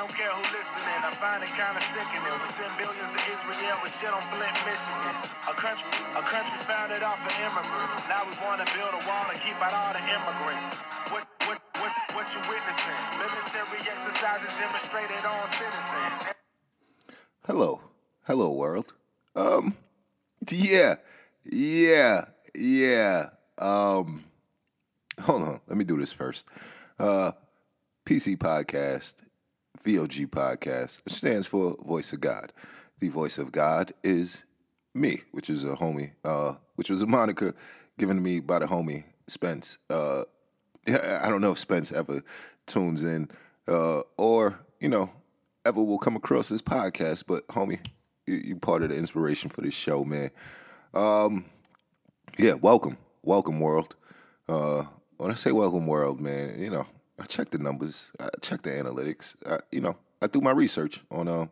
don't care who listening. I find it kinda sickening. We send billions to Israel, but shit on Flint, Michigan. A country, a country founded off of immigrants. Now we wanna build a wall to keep out all the immigrants. What, what, what, what you witnessing? Military exercises demonstrated on citizens. Hello. Hello, world. Um, yeah, yeah, yeah. Um, hold on. Let me do this first. Uh, PC Podcast, VOG Podcast, which stands for Voice of God. The voice of God is me, which is a homie, uh, which was a moniker given to me by the homie Spence. Uh, I don't know if Spence ever tunes in uh, or, you know, ever will come across this podcast, but homie, you, you part of the inspiration for this show, man. Um, yeah, welcome, welcome world. Uh, when I say welcome world, man, you know, I check the numbers, I check the analytics, I, you know, I do my research on um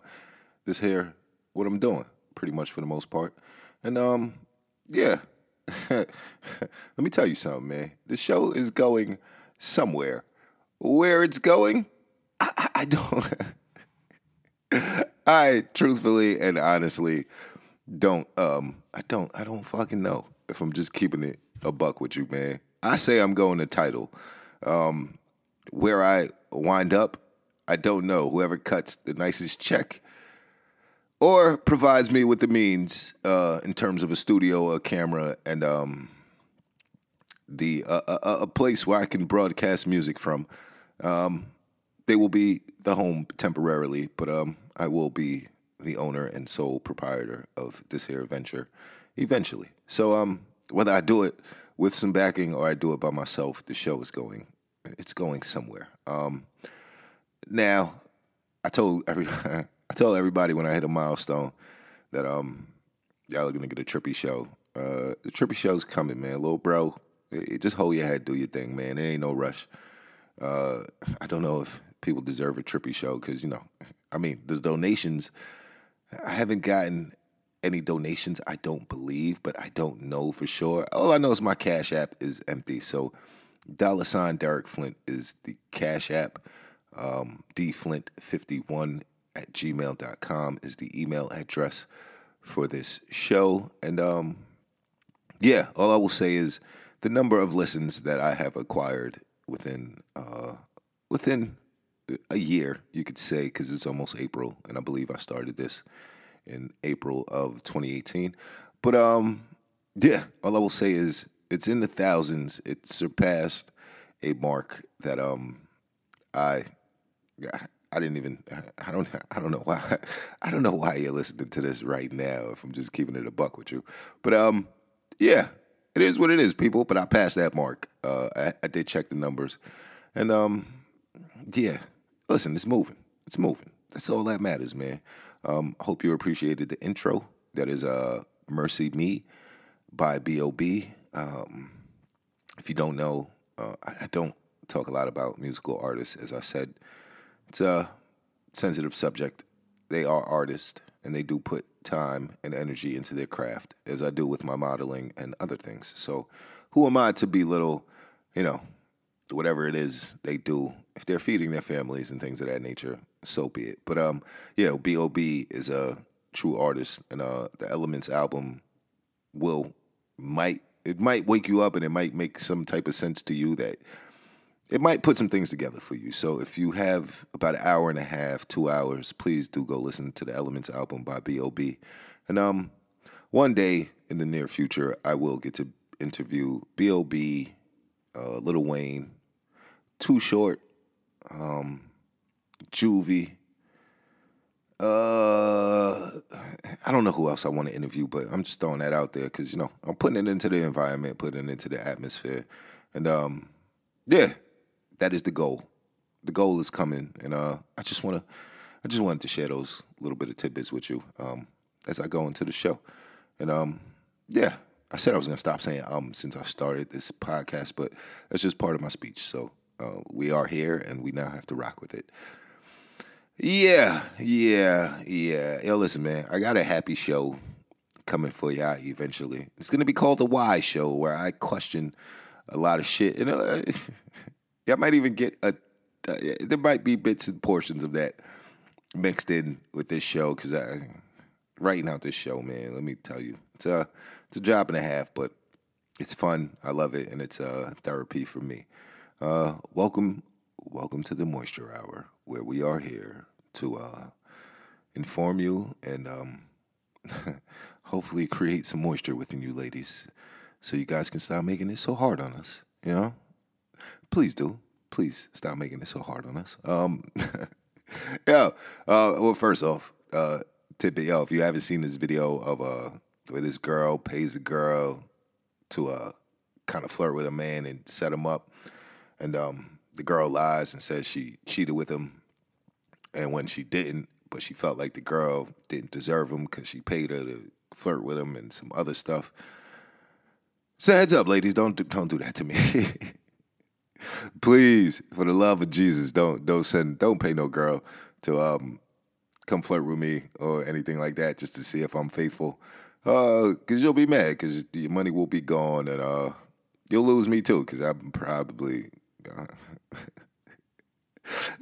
this here, what I'm doing, pretty much for the most part, and um, yeah. Let me tell you something, man. The show is going somewhere. Where it's going, I, I, I don't. I truthfully and honestly don't um I don't I don't fucking know if I'm just keeping it a buck with you, man. I say I'm going to title. Um where I wind up, I don't know. Whoever cuts the nicest check or provides me with the means uh in terms of a studio, a camera and um the uh, a, a place where I can broadcast music from. Um they will be the home temporarily, but um, I will be the owner and sole proprietor of this here venture eventually. So um, whether I do it with some backing or I do it by myself, the show is going. It's going somewhere. Um, now, I told every I told everybody when I hit a milestone that um, y'all are gonna get a trippy show. Uh, the trippy show's coming, man. Little bro, just hold your head, do your thing, man. There ain't no rush. Uh, I don't know if people deserve a trippy show because you know, I mean, the donations. I haven't gotten any donations. I don't believe, but I don't know for sure. All I know is my Cash App is empty. So, dollar sign Derek Flint is the Cash App. Um, dflint51 at gmail.com is the email address for this show. And um, yeah, all I will say is the number of listens that I have acquired within uh, within a year, you could say, because it's almost April, and I believe I started this in April of 2018. But um, yeah, all I will say is it's in the thousands. It surpassed a mark that um, I I didn't even I don't I don't know why I don't know why you're listening to this right now if I'm just keeping it a buck with you. But um, yeah, it is what it is, people. But I passed that mark. Uh, I, I did check the numbers, and um, yeah, listen, it's moving. It's moving. That's all that matters, man. Um, hope you appreciated the intro. That is uh, Mercy Me by B.O.B. Um, if you don't know, uh, I, don't talk a lot about musical artists. As I said, it's a sensitive subject. They are artists and they do put time and energy into their craft, as I do with my modeling and other things. So, who am I to belittle, you know, whatever it is they do if they're feeding their families and things of that nature, so be it. But um, yeah, B.O.B. is a true artist, and uh, the Elements album will might it might wake you up, and it might make some type of sense to you that it might put some things together for you. So if you have about an hour and a half, two hours, please do go listen to the Elements album by B.O.B. And um, one day in the near future, I will get to interview B.O.B., uh, Lil Wayne, Too Short, um, Juvie. Uh, I don't know who else I want to interview, but I'm just throwing that out there because you know I'm putting it into the environment, putting it into the atmosphere, and um, yeah, that is the goal. The goal is coming, and uh, I just want to, I just wanted to share those little bit of tidbits with you um, as I go into the show, and um, yeah, I said I was gonna stop saying um since I started this podcast, but that's just part of my speech. So uh, we are here, and we now have to rock with it. Yeah, yeah, yeah. Yo, listen, man, I got a happy show coming for y'all eventually. It's gonna be called the Why Show, where I question a lot of shit. You know, y'all might even get a uh, there might be bits and portions of that mixed in with this show because I writing out this show, man. Let me tell you, it's a it's a job and a half, but it's fun. I love it, and it's uh, therapy for me. Uh, welcome, welcome to the Moisture Hour, where we are here to uh, inform you and um, hopefully create some moisture within you, ladies, so you guys can stop making it so hard on us. You know, please do. Please stop making it so hard on us. Um, yeah. Uh, well, first off, uh, tidbit, yo, if you haven't seen this video of uh, where this girl pays a girl to uh, kind of flirt with a man and set him up, and um, the girl lies and says she cheated with him, and when she didn't, but she felt like the girl didn't deserve him because she paid her to flirt with him and some other stuff. So heads up, ladies, don't do, don't do that to me. Please, for the love of Jesus, don't don't send don't pay no girl to um come flirt with me or anything like that just to see if I'm faithful. Uh, cause you'll be mad because your money will be gone and uh, you'll lose me too because I'm probably. Uh,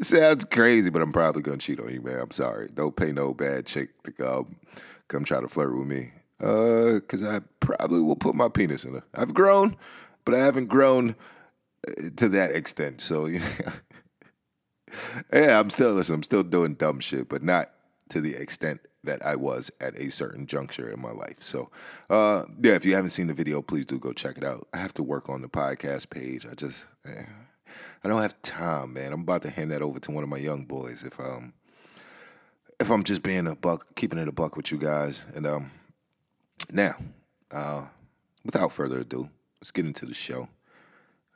sounds crazy, but I'm probably gonna cheat on you, man. I'm sorry. Don't pay no bad chick to come come try to flirt with me. Uh, cause I probably will put my penis in her. I've grown, but I haven't grown uh, to that extent. So yeah, I'm still listen. I'm still doing dumb shit, but not to the extent that I was at a certain juncture in my life. So, uh, yeah, if you haven't seen the video, please do go check it out. I have to work on the podcast page. I just, eh, I don't have time, man. I'm about to hand that over to one of my young boys if um, if I'm just being a buck, keeping it a buck with you guys. And um, now, uh, without further ado, let's get into the show.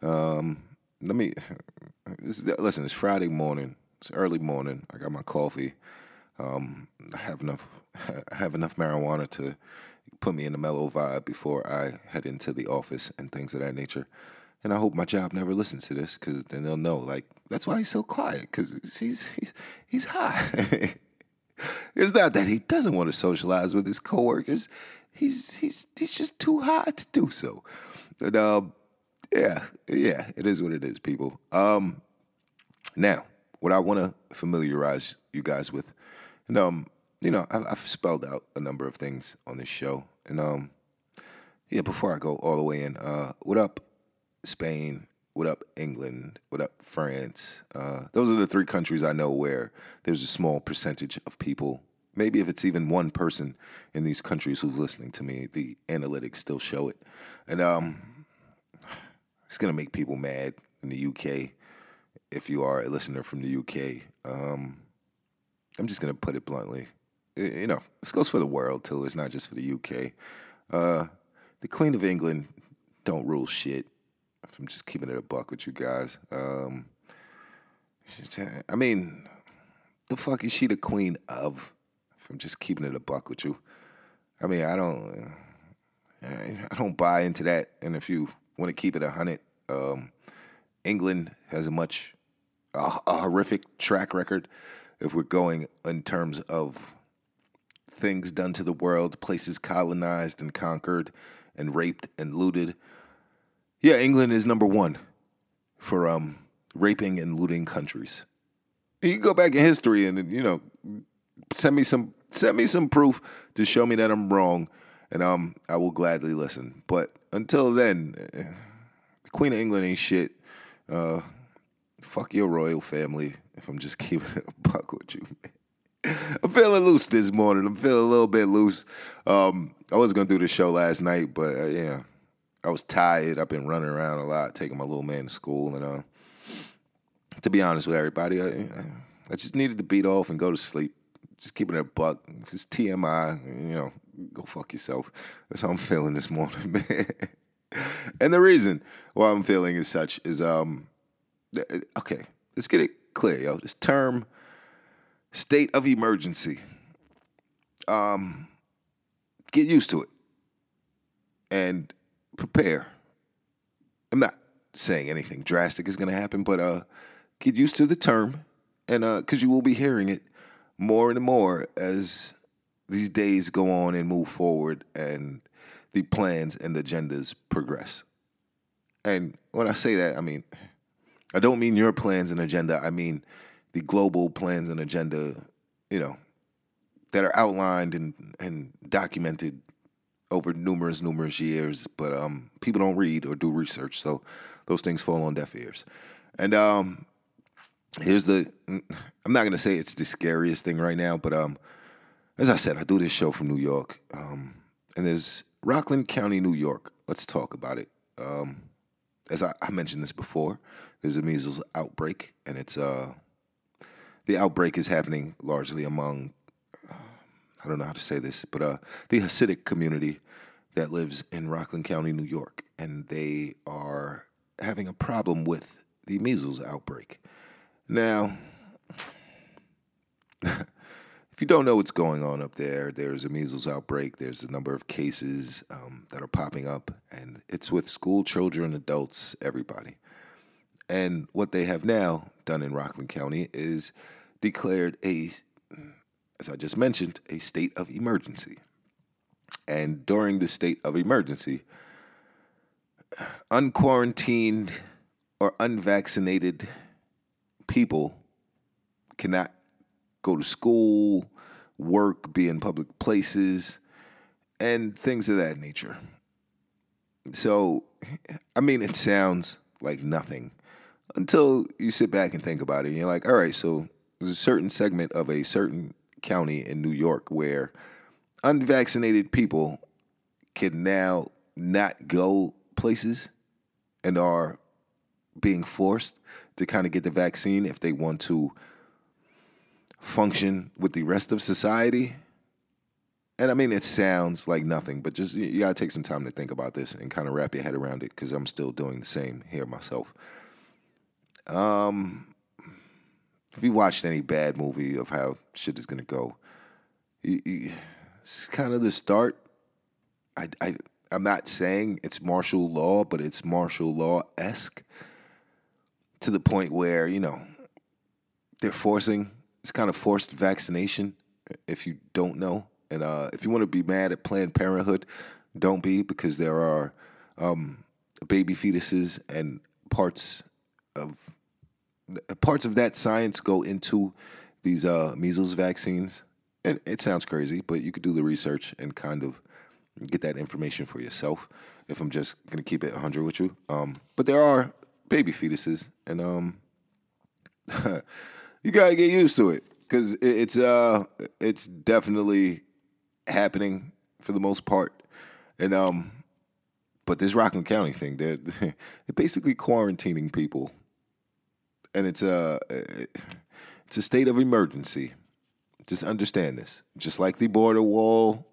Um, let me this is, listen. It's Friday morning. It's early morning. I got my coffee. Um, I have enough I have enough marijuana to put me in a mellow vibe before I head into the office and things of that nature. And I hope my job never listens to this because then they'll know like that's why he's so quiet because he's he's he's high. it's not that he doesn't want to socialize with his coworkers. He's he's he's just too high to do so. And um, yeah, yeah, it is what it is, people. Um, now, what I want to familiarize you guys with, and um, you know, I've, I've spelled out a number of things on this show, and um, yeah, before I go all the way in, uh, what up, Spain? What up, England? What up, France? Uh, those are the three countries I know where there's a small percentage of people. Maybe if it's even one person in these countries who's listening to me, the analytics still show it, and um, it's gonna make people mad in the UK if you are a listener from the UK. Um, I'm just gonna put it bluntly. You know, this goes for the world too. It's not just for the UK. Uh, the Queen of England don't rule shit. If I'm just keeping it a buck with you guys. Um, I mean, the fuck is she the queen of? If I'm just keeping it a buck with you. I mean, I don't, I don't buy into that. And if you want to keep it a hundred, um, England has a much a, a horrific track record if we're going in terms of things done to the world, places colonized and conquered and raped and looted. Yeah, England is number one for um, raping and looting countries. You can go back in history and you know send me some send me some proof to show me that I'm wrong, and um I will gladly listen. But until then, eh, the Queen of England ain't shit. Uh, fuck your royal family. If I'm just keeping it a buck with you, I'm feeling loose this morning. I'm feeling a little bit loose. Um, I was gonna do the show last night, but uh, yeah, I was tired. I've been running around a lot, taking my little man to school, and uh, to be honest with everybody, I, I just needed to beat off and go to sleep. Just keeping it a buck. It's TMI. You know, go fuck yourself. That's how I'm feeling this morning, man. and the reason why I'm feeling as such is um, okay. Let's get it clear, yo. This term state of emergency. Um, get used to it and prepare. I'm not saying anything drastic is going to happen, but uh, get used to the term, and because uh, you will be hearing it more and more as these days go on and move forward, and the plans and agendas progress. And when I say that, I mean I don't mean your plans and agenda. I mean the global plans and agenda, you know, that are outlined and, and documented over numerous, numerous years, but um, people don't read or do research, so those things fall on deaf ears. And um, here's the I'm not gonna say it's the scariest thing right now, but um, as I said, I do this show from New York, um, and there's Rockland County, New York. Let's talk about it. Um, as I, I mentioned this before, there's a measles outbreak, and it's uh, the outbreak is happening largely among I don't know how to say this, but uh, the Hasidic community that lives in Rockland County, New York, and they are having a problem with the measles outbreak. Now, if you don't know what's going on up there, there's a measles outbreak. There's a number of cases um, that are popping up, and it's with school children, adults, everybody. And what they have now done in Rockland County is declared a as I just mentioned, a state of emergency. And during the state of emergency, unquarantined or unvaccinated people cannot go to school, work, be in public places, and things of that nature. So, I mean, it sounds like nothing until you sit back and think about it. And you're like, all right, so there's a certain segment of a certain County in New York where unvaccinated people can now not go places and are being forced to kind of get the vaccine if they want to function with the rest of society. And I mean, it sounds like nothing, but just you gotta take some time to think about this and kind of wrap your head around it because I'm still doing the same here myself. Um, if you watched any bad movie of how shit is gonna go, it's kind of the start. I, I, I'm not saying it's martial law, but it's martial law esque to the point where you know they're forcing. It's kind of forced vaccination. If you don't know, and uh, if you want to be mad at Planned Parenthood, don't be because there are um, baby fetuses and parts of parts of that science go into these uh, measles vaccines. And it sounds crazy, but you could do the research and kind of get that information for yourself. If I'm just gonna keep it 100 with you, um, but there are baby fetuses, and um, you gotta get used to it because it's uh, it's definitely happening for the most part, and um, but this Rockland County thing, they're they're basically quarantining people and it's a it's a state of emergency. Just understand this. Just like the border wall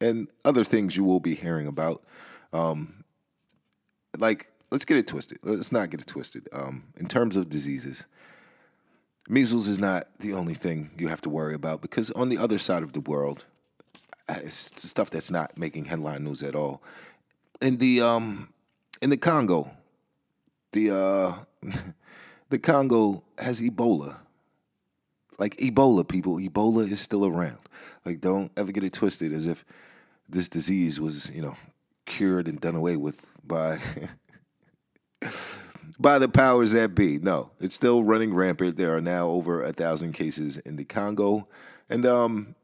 and other things you will be hearing about. Um, like, let's get it twisted. Let's not get it twisted. Um, in terms of diseases, measles is not the only thing you have to worry about because on the other side of the world, it's stuff that's not making headline news at all. In the um, in the Congo, the uh, the Congo has Ebola. Like Ebola, people, Ebola is still around. Like, don't ever get it twisted as if this disease was, you know, cured and done away with by by the powers that be. No, it's still running rampant. There are now over a thousand cases in the Congo, and um,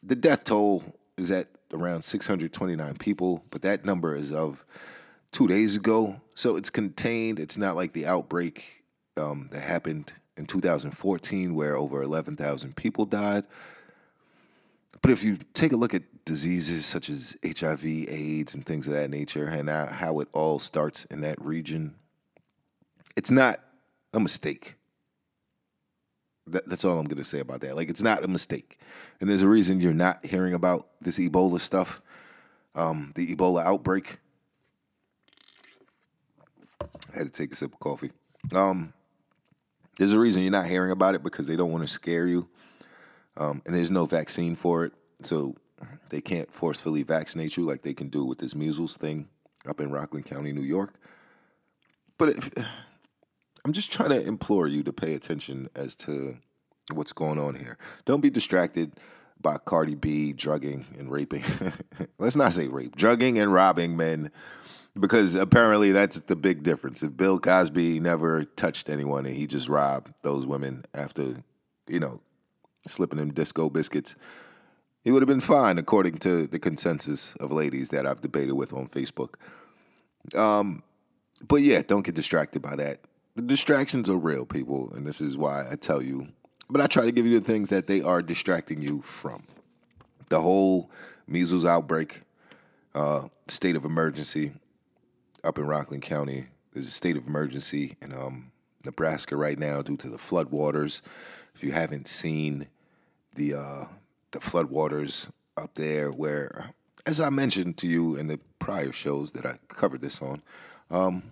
the death toll is at around 629 people. But that number is of two days ago, so it's contained. It's not like the outbreak um, that happened in 2014 where over 11,000 people died. But if you take a look at diseases such as HIV, AIDS, and things of that nature, and how it all starts in that region, it's not a mistake. That, that's all I'm going to say about that. Like, it's not a mistake. And there's a reason you're not hearing about this Ebola stuff, um, the Ebola outbreak. I had to take a sip of coffee. Um, there's a reason you're not hearing about it because they don't want to scare you, um, and there's no vaccine for it, so they can't forcefully vaccinate you like they can do with this measles thing up in Rockland County, New York. But if, I'm just trying to implore you to pay attention as to what's going on here. Don't be distracted by Cardi B drugging and raping. Let's not say rape, drugging and robbing men because apparently that's the big difference. If Bill Cosby never touched anyone and he just robbed those women after, you know, slipping them disco biscuits, he would have been fine according to the consensus of ladies that I've debated with on Facebook. Um, but yeah, don't get distracted by that. The distractions are real, people, and this is why I tell you. But I try to give you the things that they are distracting you from. The whole measles outbreak, uh, state of emergency up in Rockland County. There's a state of emergency in um, Nebraska right now due to the floodwaters. If you haven't seen the uh, the floodwaters up there, where, as I mentioned to you in the prior shows that I covered this on, um,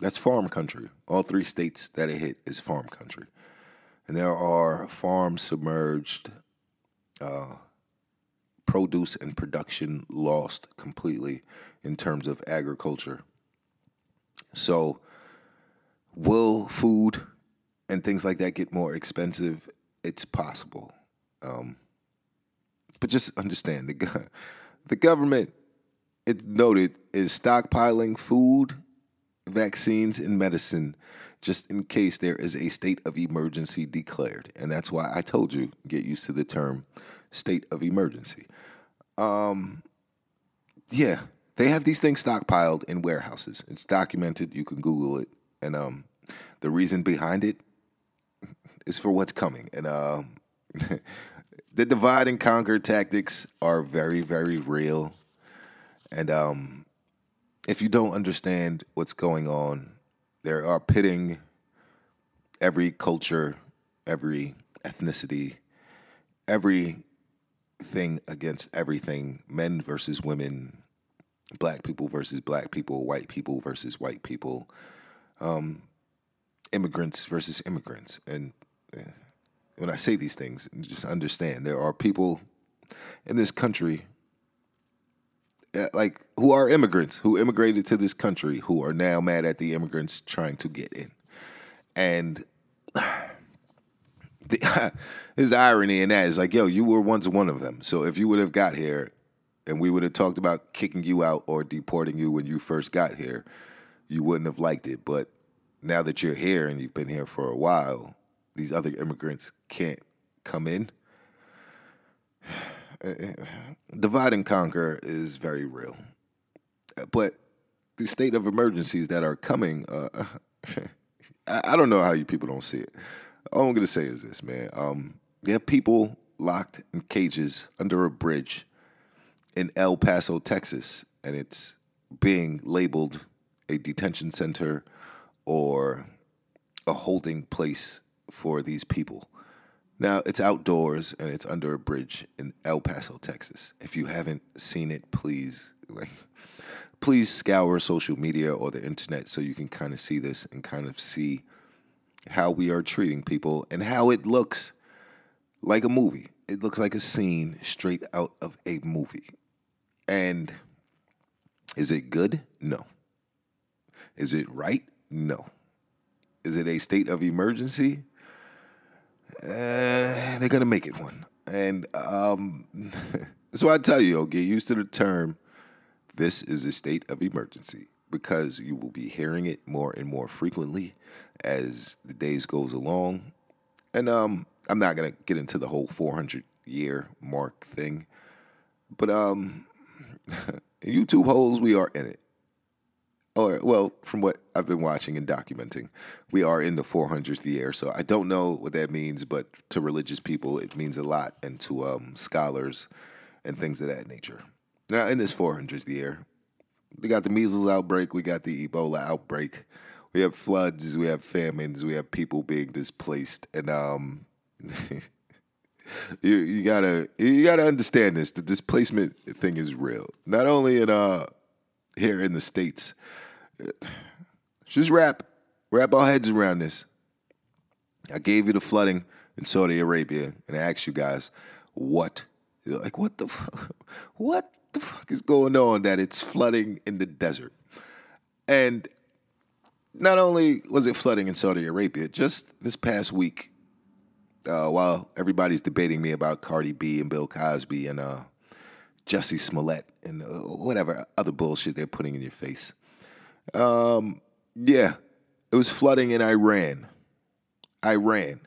that's farm country. All three states that it hit is farm country, and there are farms submerged. Uh, produce and production lost completely in terms of agriculture. So, will food and things like that get more expensive? It's possible. Um, but just understand the, the government, it's noted, is stockpiling food, vaccines, and medicine just in case there is a state of emergency declared. And that's why I told you get used to the term state of emergency. Um, yeah, they have these things stockpiled in warehouses. It's documented. You can Google it, and um, the reason behind it is for what's coming. And um, the divide and conquer tactics are very, very real. And um, if you don't understand what's going on, there are pitting every culture, every ethnicity, everything against everything, men versus women, black people versus black people, white people versus white people, um, immigrants versus immigrants. And uh, when I say these things, just understand there are people in this country uh, like who are immigrants who immigrated to this country who are now mad at the immigrants trying to get in and the, there's irony in that is like yo you were once one of them so if you would have got here and we would have talked about kicking you out or deporting you when you first got here, you wouldn't have liked it. But now that you're here and you've been here for a while, these other immigrants can't come in. Divide and conquer is very real. But the state of emergencies that are coming, uh, I don't know how you people don't see it. All I'm going to say is this, man. Um, you have people locked in cages under a bridge in El Paso, Texas, and it's being labeled a detention center or a holding place for these people. Now, it's outdoors and it's under a bridge in El Paso, Texas. If you haven't seen it, please like please scour social media or the internet so you can kind of see this and kind of see how we are treating people and how it looks like a movie. It looks like a scene straight out of a movie. And is it good? No. Is it right? No. Is it a state of emergency? Uh, they're gonna make it one, and um, so I tell you, get used to the term. This is a state of emergency because you will be hearing it more and more frequently as the days goes along. And um, I'm not gonna get into the whole 400 year mark thing, but um, YouTube holes, we are in it. Or, well, from what I've been watching and documenting, we are in the 400th year. So I don't know what that means, but to religious people, it means a lot, and to um, scholars and things of that nature. Now, in this 400th year, we got the measles outbreak, we got the Ebola outbreak, we have floods, we have famines, we have people being displaced, and um, you you gotta you gotta understand this. The displacement thing is real. Not only in uh here in the states. Just wrap wrap our heads around this. I gave you the flooding in Saudi Arabia, and I asked you guys what like what the fuck, what the fuck is going on that it's flooding in the desert, and not only was it flooding in Saudi Arabia, just this past week uh, while everybody's debating me about Cardi B and Bill Cosby and uh, Jussie Smollett and uh, whatever other bullshit they're putting in your face. Um, yeah, it was flooding in Iran. Iran.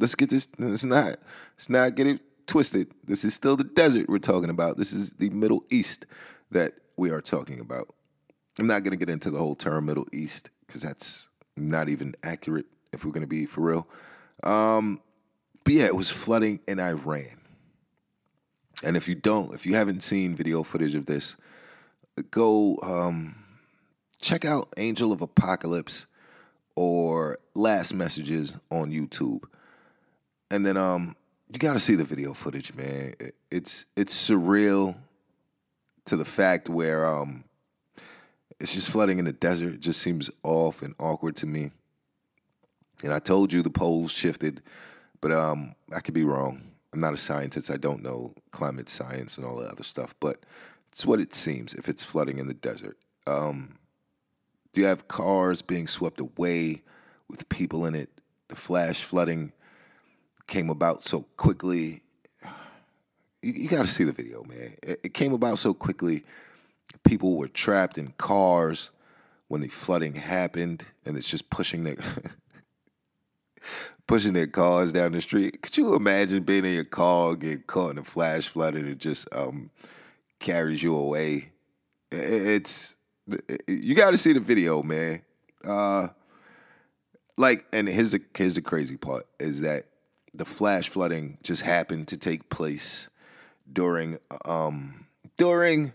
Let's get this. Let's not. Let's not get it twisted. This is still the desert we're talking about. This is the Middle East that we are talking about. I'm not going to get into the whole term Middle East because that's not even accurate if we're going to be for real. Um, but yeah, it was flooding in Iran. And if you don't, if you haven't seen video footage of this, go um, check out Angel of Apocalypse or Last Messages on YouTube. And then um, you got to see the video footage, man. It's it's surreal to the fact where um, it's just flooding in the desert. It just seems off and awkward to me. And I told you the poles shifted, but um, I could be wrong. I'm not a scientist. I don't know climate science and all that other stuff, but it's what it seems if it's flooding in the desert. Um, Do you have cars being swept away with people in it. The flash flooding came about so quickly. You, you got to see the video, man. It, it came about so quickly. People were trapped in cars when the flooding happened, and it's just pushing their pushing their cars down the street. Could you imagine being in your car, getting caught in a flash flood, and it just um, carries you away? It's you got to see the video, man. Uh, like, and here's the here's the crazy part is that the flash flooding just happened to take place during um during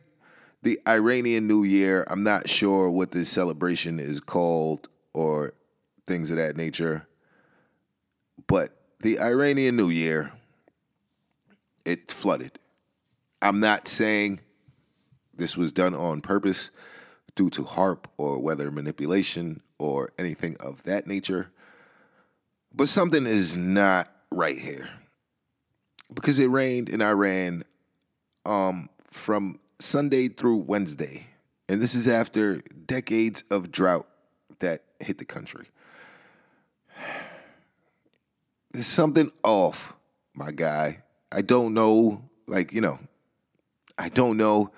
the Iranian New Year. I'm not sure what this celebration is called or things of that nature. But the Iranian New Year, it flooded. I'm not saying this was done on purpose due to HAARP or weather manipulation or anything of that nature. But something is not right here. Because it rained in Iran um, from Sunday through Wednesday. And this is after decades of drought that hit the country. There's something off, my guy. I don't know, like, you know, I don't know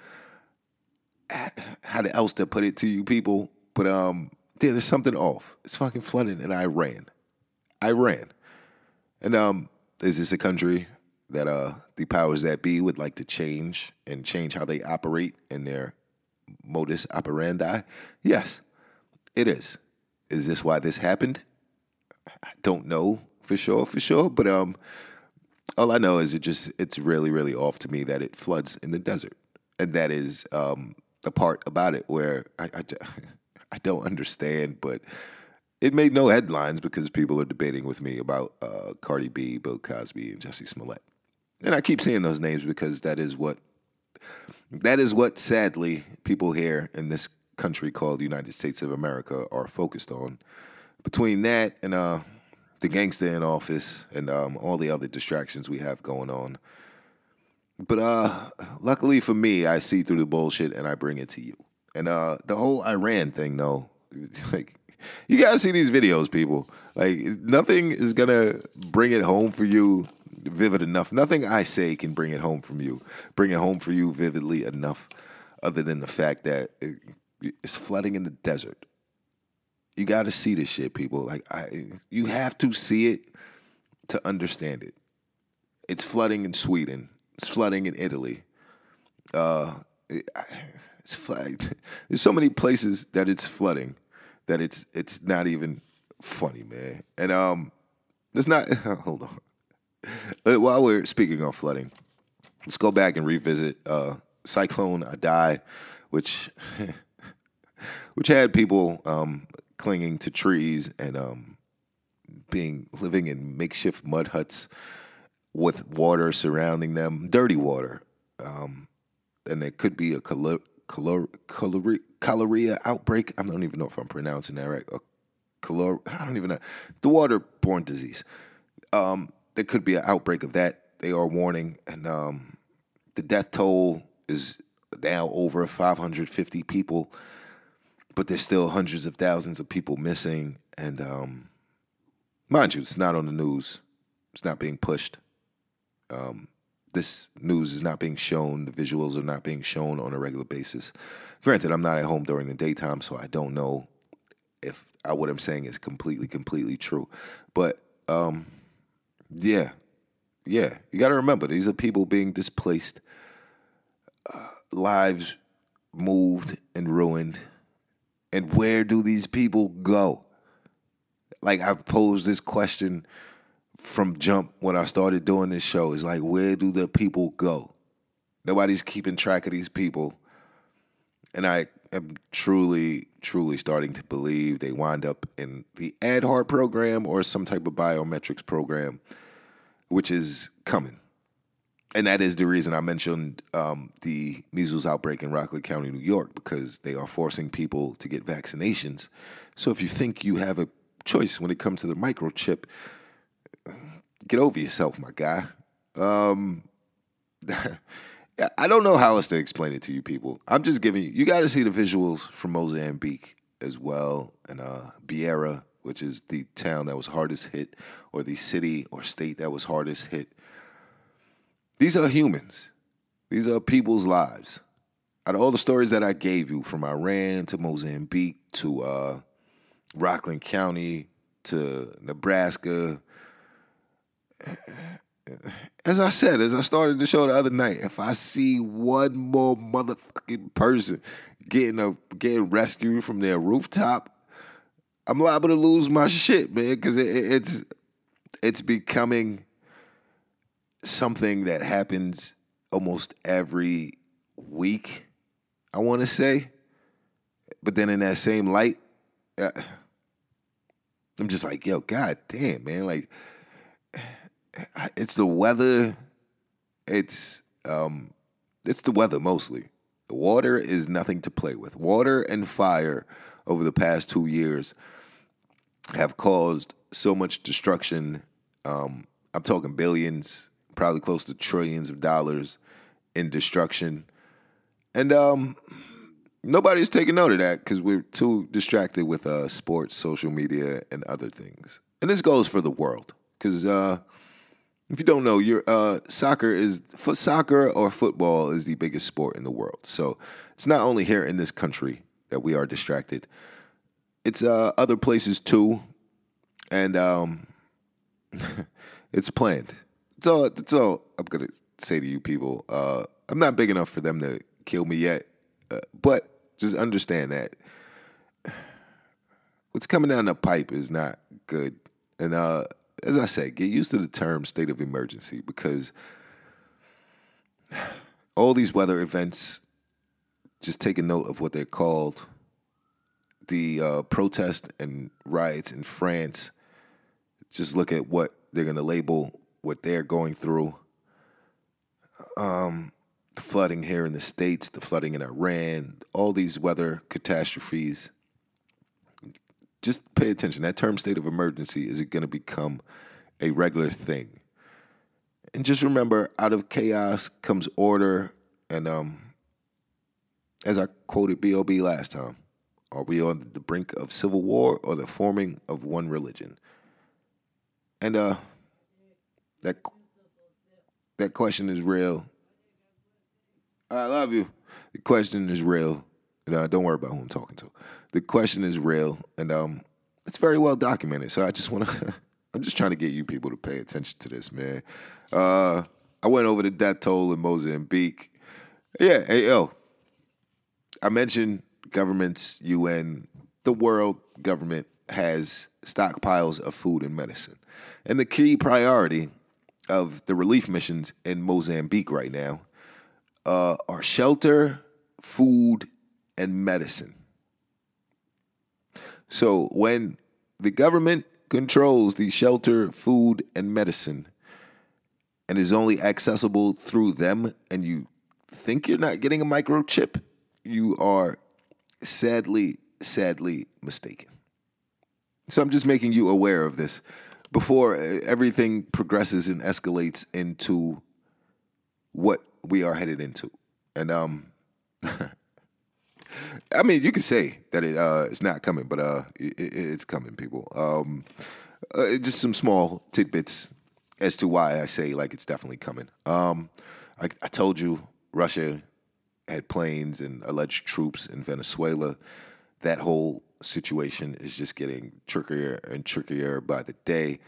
how else to put it to you people, but um, yeah, there's something off. It's fucking flooding in Iran. Iran. And um, is this a country that uh the powers that be would like to change and change how they operate in their modus operandi? Yes, it is. Is this why this happened? I don't know for sure, for sure. But um, all I know is it just it's really, really off to me that it floods in the desert, and that is um the part about it where I, I, I don't understand, but it made no headlines because people are debating with me about uh, Cardi B, Bill Cosby, and Jussie Smollett. And I keep saying those names because that is what that is what sadly people here in this country called the United States of America are focused on. Between that and uh, the gangster in office and um, all the other distractions we have going on. But uh, luckily for me, I see through the bullshit and I bring it to you. And uh, the whole Iran thing, though, like you gotta see these videos, people. Like nothing is gonna bring it home for you vivid enough. Nothing I say can bring it home from you, bring it home for you vividly enough, other than the fact that it, it's flooding in the desert. You got to see this shit, people. Like I, you have to see it to understand it. It's flooding in Sweden. It's flooding in Italy. Uh, it, it's flooding. There's so many places that it's flooding that it's it's not even funny, man. And um, it's not. hold on. While we're speaking on flooding, let's go back and revisit uh, Cyclone Idai, which which had people um, clinging to trees and um, being living in makeshift mud huts with water surrounding them, dirty water, um, and there could be a calor, cholera outbreak. I don't even know if I'm pronouncing that right. A I don't even know the waterborne disease. Um, there could be an outbreak of that. They are warning, and um, the death toll is now over 550 people but there's still hundreds of thousands of people missing. And um, mind you, it's not on the news. It's not being pushed. Um, this news is not being shown, the visuals are not being shown on a regular basis. Granted, I'm not at home during the daytime, so I don't know if I, what I'm saying is completely, completely true. But um, yeah, yeah, you got to remember these are people being displaced, uh, lives moved and ruined. And where do these people go? Like I've posed this question from jump when I started doing this show. Is like, where do the people go? Nobody's keeping track of these people. And I am truly, truly starting to believe they wind up in the AdHeart program or some type of biometrics program, which is coming. And that is the reason I mentioned um, the measles outbreak in Rockland County, New York, because they are forcing people to get vaccinations. So if you think you have a choice when it comes to the microchip, get over yourself, my guy. Um, I don't know how else to explain it to you people. I'm just giving you, you got to see the visuals from Mozambique as well, and uh, Beira, which is the town that was hardest hit, or the city or state that was hardest hit. These are humans. These are people's lives. Out of all the stories that I gave you, from Iran to Mozambique to uh, Rockland County to Nebraska, as I said, as I started the show the other night, if I see one more motherfucking person getting a getting rescued from their rooftop, I'm liable to lose my shit, man, because it, it, it's it's becoming something that happens almost every week. I want to say, but then in that same light, uh, I'm just like, yo, god damn, man, like it's the weather. It's um, it's the weather mostly. Water is nothing to play with. Water and fire over the past two years have caused so much destruction. Um, I'm talking billions, probably close to trillions of dollars in destruction, and um, nobody's taking note of that because we're too distracted with uh, sports, social media, and other things. And this goes for the world because. Uh, if you don't know, your uh, soccer is foot soccer or football is the biggest sport in the world. So it's not only here in this country that we are distracted; it's uh, other places too, and um, it's planned. It's all. It's all. I'm gonna say to you people. Uh, I'm not big enough for them to kill me yet, uh, but just understand that what's coming down the pipe is not good, and uh, as I said, get used to the term state of emergency because all these weather events, just take a note of what they're called. The uh, protest and riots in France, just look at what they're going to label what they're going through. Um, the flooding here in the States, the flooding in Iran, all these weather catastrophes just pay attention. That term state of emergency is it going to become a regular thing? And just remember, out of chaos comes order. And um, as I quoted B.O.B. last time, are we on the brink of civil war or the forming of one religion? And uh, that that question is real. I love you. The question is real. Uh, don't worry about who I'm talking to. The question is real, and um, it's very well documented. So I just want to, I'm just trying to get you people to pay attention to this, man. Uh, I went over the death toll in Mozambique. Yeah, hey yo, I mentioned governments, UN, the world government has stockpiles of food and medicine, and the key priority of the relief missions in Mozambique right now uh, are shelter, food, and medicine. So when the government controls the shelter, food, and medicine, and is only accessible through them, and you think you're not getting a microchip, you are sadly, sadly mistaken. So I'm just making you aware of this before everything progresses and escalates into what we are headed into. And um I mean, you can say that it uh, it's not coming, but uh, it, it's coming, people. Um, uh, just some small tidbits as to why I say like it's definitely coming. Um, I, I told you Russia had planes and alleged troops in Venezuela. That whole situation is just getting trickier and trickier by the day.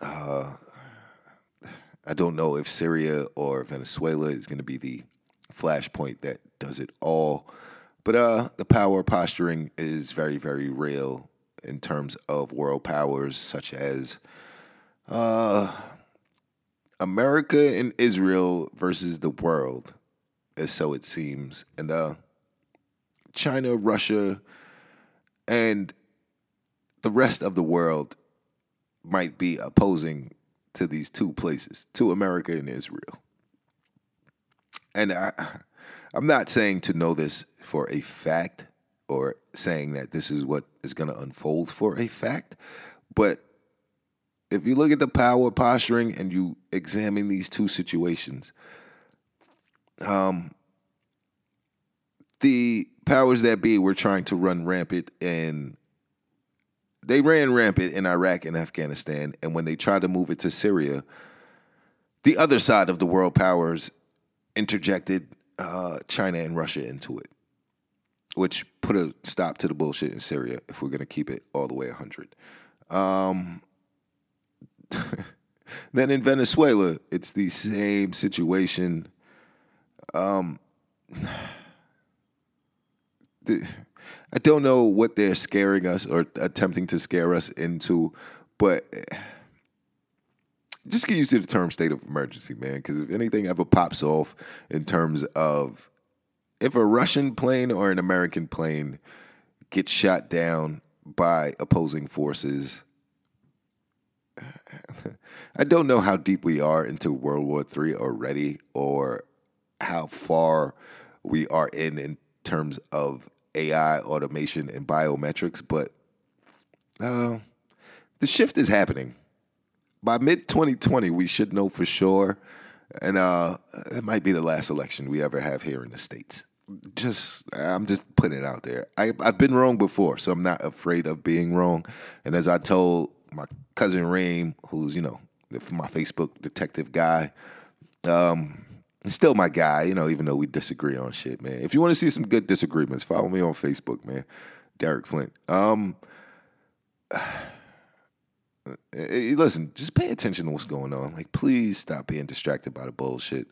Uh, I don't know if Syria or Venezuela is going to be the flashpoint that does it all. But uh, the power posturing is very, very real in terms of world powers such as uh, America and Israel versus the world, as so it seems, and uh, China, Russia, and the rest of the world might be opposing to these two places, to America and Israel. And I, I'm not saying to know this for a fact or saying that this is what is going to unfold for a fact, but if you look at the power posturing and you examine these two situations, um, the powers that be were trying to run rampant and they ran rampant in Iraq and Afghanistan. And when they tried to move it to Syria, the other side of the world powers interjected uh, China and Russia into it, which put a stop to the bullshit in Syria if we're going to keep it all the way 100. Um, then in Venezuela, it's the same situation. Um, I don't know what they're scaring us or attempting to scare us into, but just get used to the term state of emergency, man. Because if anything ever pops off in terms of if a Russian plane or an American plane gets shot down by opposing forces, I don't know how deep we are into World War III already or how far we are in in terms of AI, automation, and biometrics, but uh, the shift is happening. By mid 2020, we should know for sure, and uh, it might be the last election we ever have here in the states. Just, I'm just putting it out there. I, I've been wrong before, so I'm not afraid of being wrong. And as I told my cousin Reem, who's you know my Facebook detective guy, um, still my guy, you know, even though we disagree on shit, man. If you want to see some good disagreements, follow me on Facebook, man. Derek Flint. Um, listen, just pay attention to what's going on. Like, please stop being distracted by the bullshit.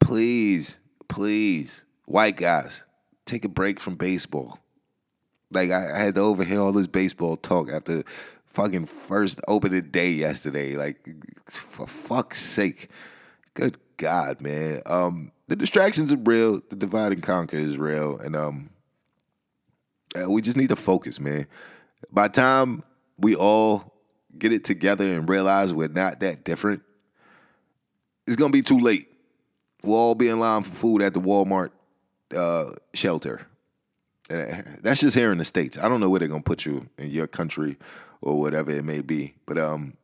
Please, please, white guys, take a break from baseball. Like, I, I had to overhear all this baseball talk after fucking first opening day yesterday. Like, for fuck's sake. Good God, man. Um, the distractions are real. The divide and conquer is real, and um, we just need to focus, man. By the time we all get it together and realize we're not that different, it's gonna be too late. We'll all be in line for food at the Walmart uh, shelter. And that's just here in the states. I don't know where they're gonna put you in your country or whatever it may be, but um,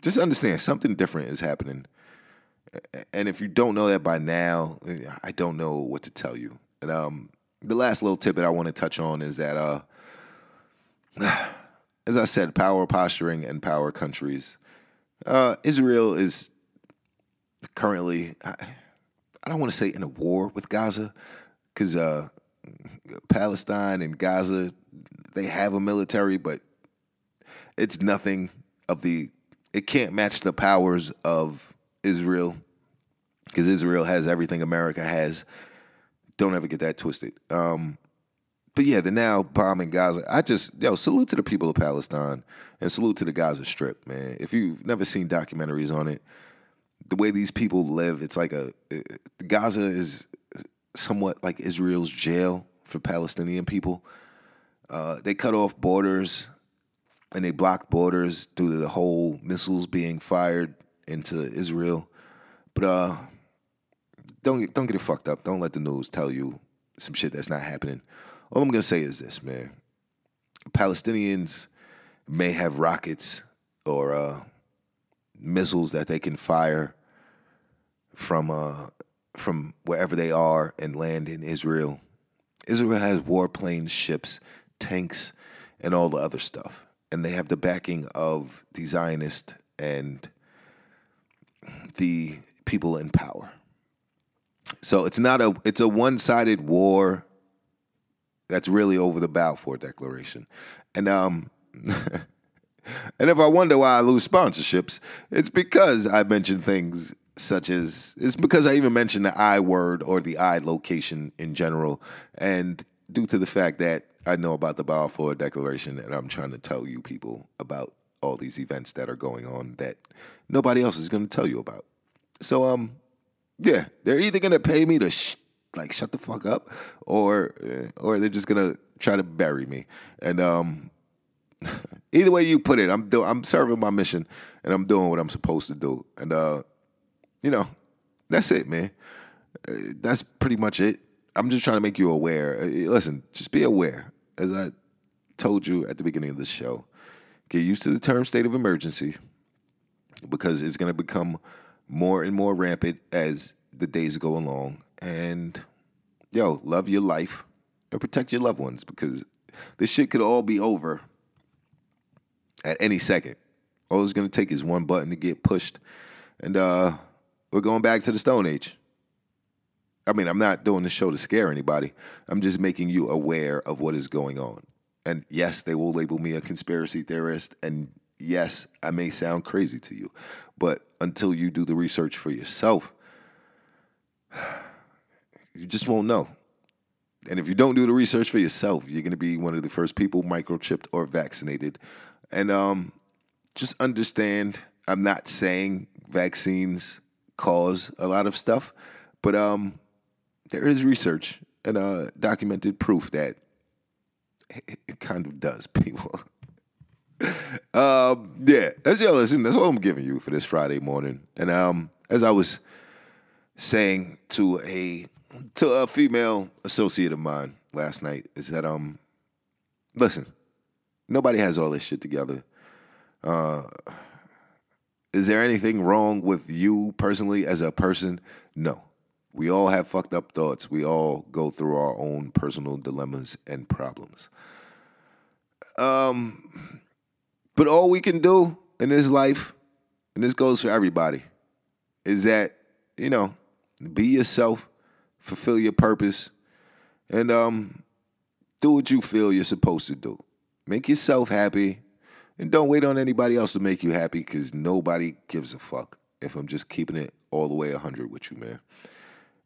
just understand something different is happening and if you don't know that by now, I don't know what to tell you. And um, the last little tip that I want to touch on is that, uh, as I said, power posturing and power countries. Uh, Israel is currently, I, I don't want to say in a war with Gaza, because uh, Palestine and Gaza, they have a military, but it's nothing of the, it can't match the powers of Israel, because Israel has everything America has. Don't ever get that twisted. Um, but yeah, they're now bombing Gaza. I just yo salute to the people of Palestine and salute to the Gaza Strip, man. If you've never seen documentaries on it, the way these people live, it's like a Gaza is somewhat like Israel's jail for Palestinian people. Uh, they cut off borders and they block borders due to the whole missiles being fired into Israel. But uh, don't don't get it fucked up. Don't let the news tell you some shit that's not happening. All I'm gonna say is this, man. Palestinians may have rockets or uh, missiles that they can fire from uh, from wherever they are and land in Israel. Israel has warplanes, ships, tanks, and all the other stuff, and they have the backing of the Zionist and the people in power. So it's not a it's a one-sided war that's really over the Balfour Declaration. And um and if I wonder why I lose sponsorships, it's because I mention things such as it's because I even mentioned the I word or the I location in general. And due to the fact that I know about the Balfour Declaration and I'm trying to tell you people about all these events that are going on that nobody else is going to tell you about. So um yeah, they're either going to pay me to sh- like shut the fuck up or uh, or they're just going to try to bury me. And um either way you put it, I'm do- I'm serving my mission and I'm doing what I'm supposed to do. And uh you know, that's it, man. Uh, that's pretty much it. I'm just trying to make you aware. Uh, listen, just be aware. As I told you at the beginning of the show, get used to the term state of emergency because it's going to become more and more rampant as the days go along. And yo, love your life and protect your loved ones because this shit could all be over at any second. All it's going to take is one button to get pushed. And uh, we're going back to the Stone Age. I mean, I'm not doing the show to scare anybody. I'm just making you aware of what is going on. And yes, they will label me a conspiracy theorist. And yes, I may sound crazy to you. But until you do the research for yourself, you just won't know. And if you don't do the research for yourself, you're going to be one of the first people microchipped or vaccinated. And um, just understand I'm not saying vaccines cause a lot of stuff, but um, there is research and uh, documented proof that it, kind of does, people. um, yeah, that's. Listen, that's all I'm giving you for this Friday morning. And um, as I was saying to a to a female associate of mine last night, is that um, listen, nobody has all this shit together. Uh, is there anything wrong with you personally as a person? No. We all have fucked up thoughts. We all go through our own personal dilemmas and problems. Um, but all we can do in this life, and this goes for everybody, is that, you know, be yourself, fulfill your purpose, and um, do what you feel you're supposed to do. Make yourself happy, and don't wait on anybody else to make you happy because nobody gives a fuck if I'm just keeping it all the way 100 with you, man.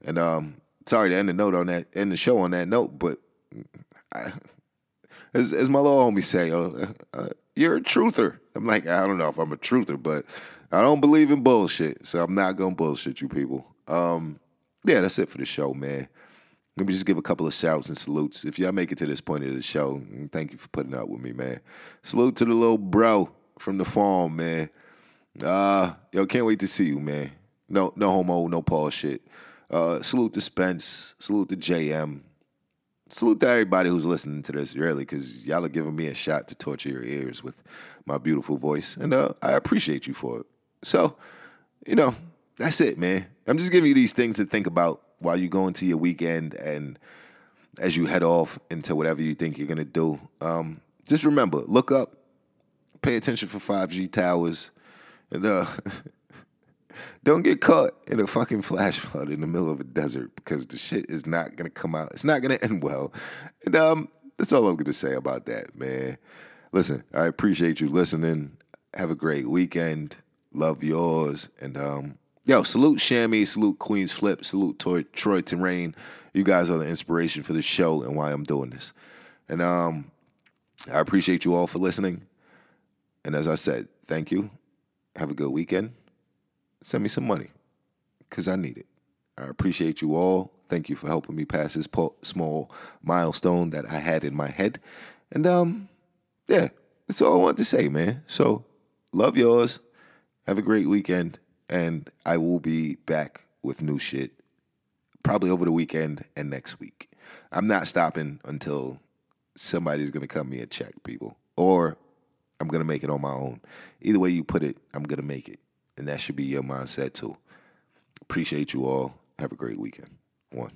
And um, sorry to end the note on that, end the show on that note, but I, as, as my little homie say, uh, uh, you're a truther. I'm like, I don't know if I'm a truther, but I don't believe in bullshit, so I'm not gonna bullshit you people. Um, yeah, that's it for the show, man. Let me just give a couple of shouts and salutes. If y'all make it to this point of the show, thank you for putting up with me, man. Salute to the little bro from the farm, man. Uh, yo, can't wait to see you, man. No, no homo, no Paul shit. Uh, salute to Spence. Salute to JM. Salute to everybody who's listening to this, really, because y'all are giving me a shot to torture your ears with my beautiful voice, and uh, I appreciate you for it. So, you know, that's it, man. I'm just giving you these things to think about while you go into your weekend and as you head off into whatever you think you're gonna do. Um, just remember, look up, pay attention for 5G towers, and uh, don't get caught in a fucking flash flood in the middle of a desert because the shit is not gonna come out. It's not gonna end well. And um, that's all I'm gonna say about that, man. Listen, I appreciate you listening. Have a great weekend. Love yours, and um, Yo, salute Shammy, salute Queens Flip, salute Troy, Troy Terrain. You guys are the inspiration for this show and why I'm doing this. And um, I appreciate you all for listening. And as I said, thank you. Have a good weekend. Send me some money because I need it. I appreciate you all. Thank you for helping me pass this po- small milestone that I had in my head. And um, yeah, that's all I wanted to say, man. So love yours. Have a great weekend and I will be back with new shit probably over the weekend and next week. I'm not stopping until somebody's gonna cut me a check, people, or I'm gonna make it on my own. Either way you put it, I'm gonna make it, and that should be your mindset too. Appreciate you all. Have a great weekend. One.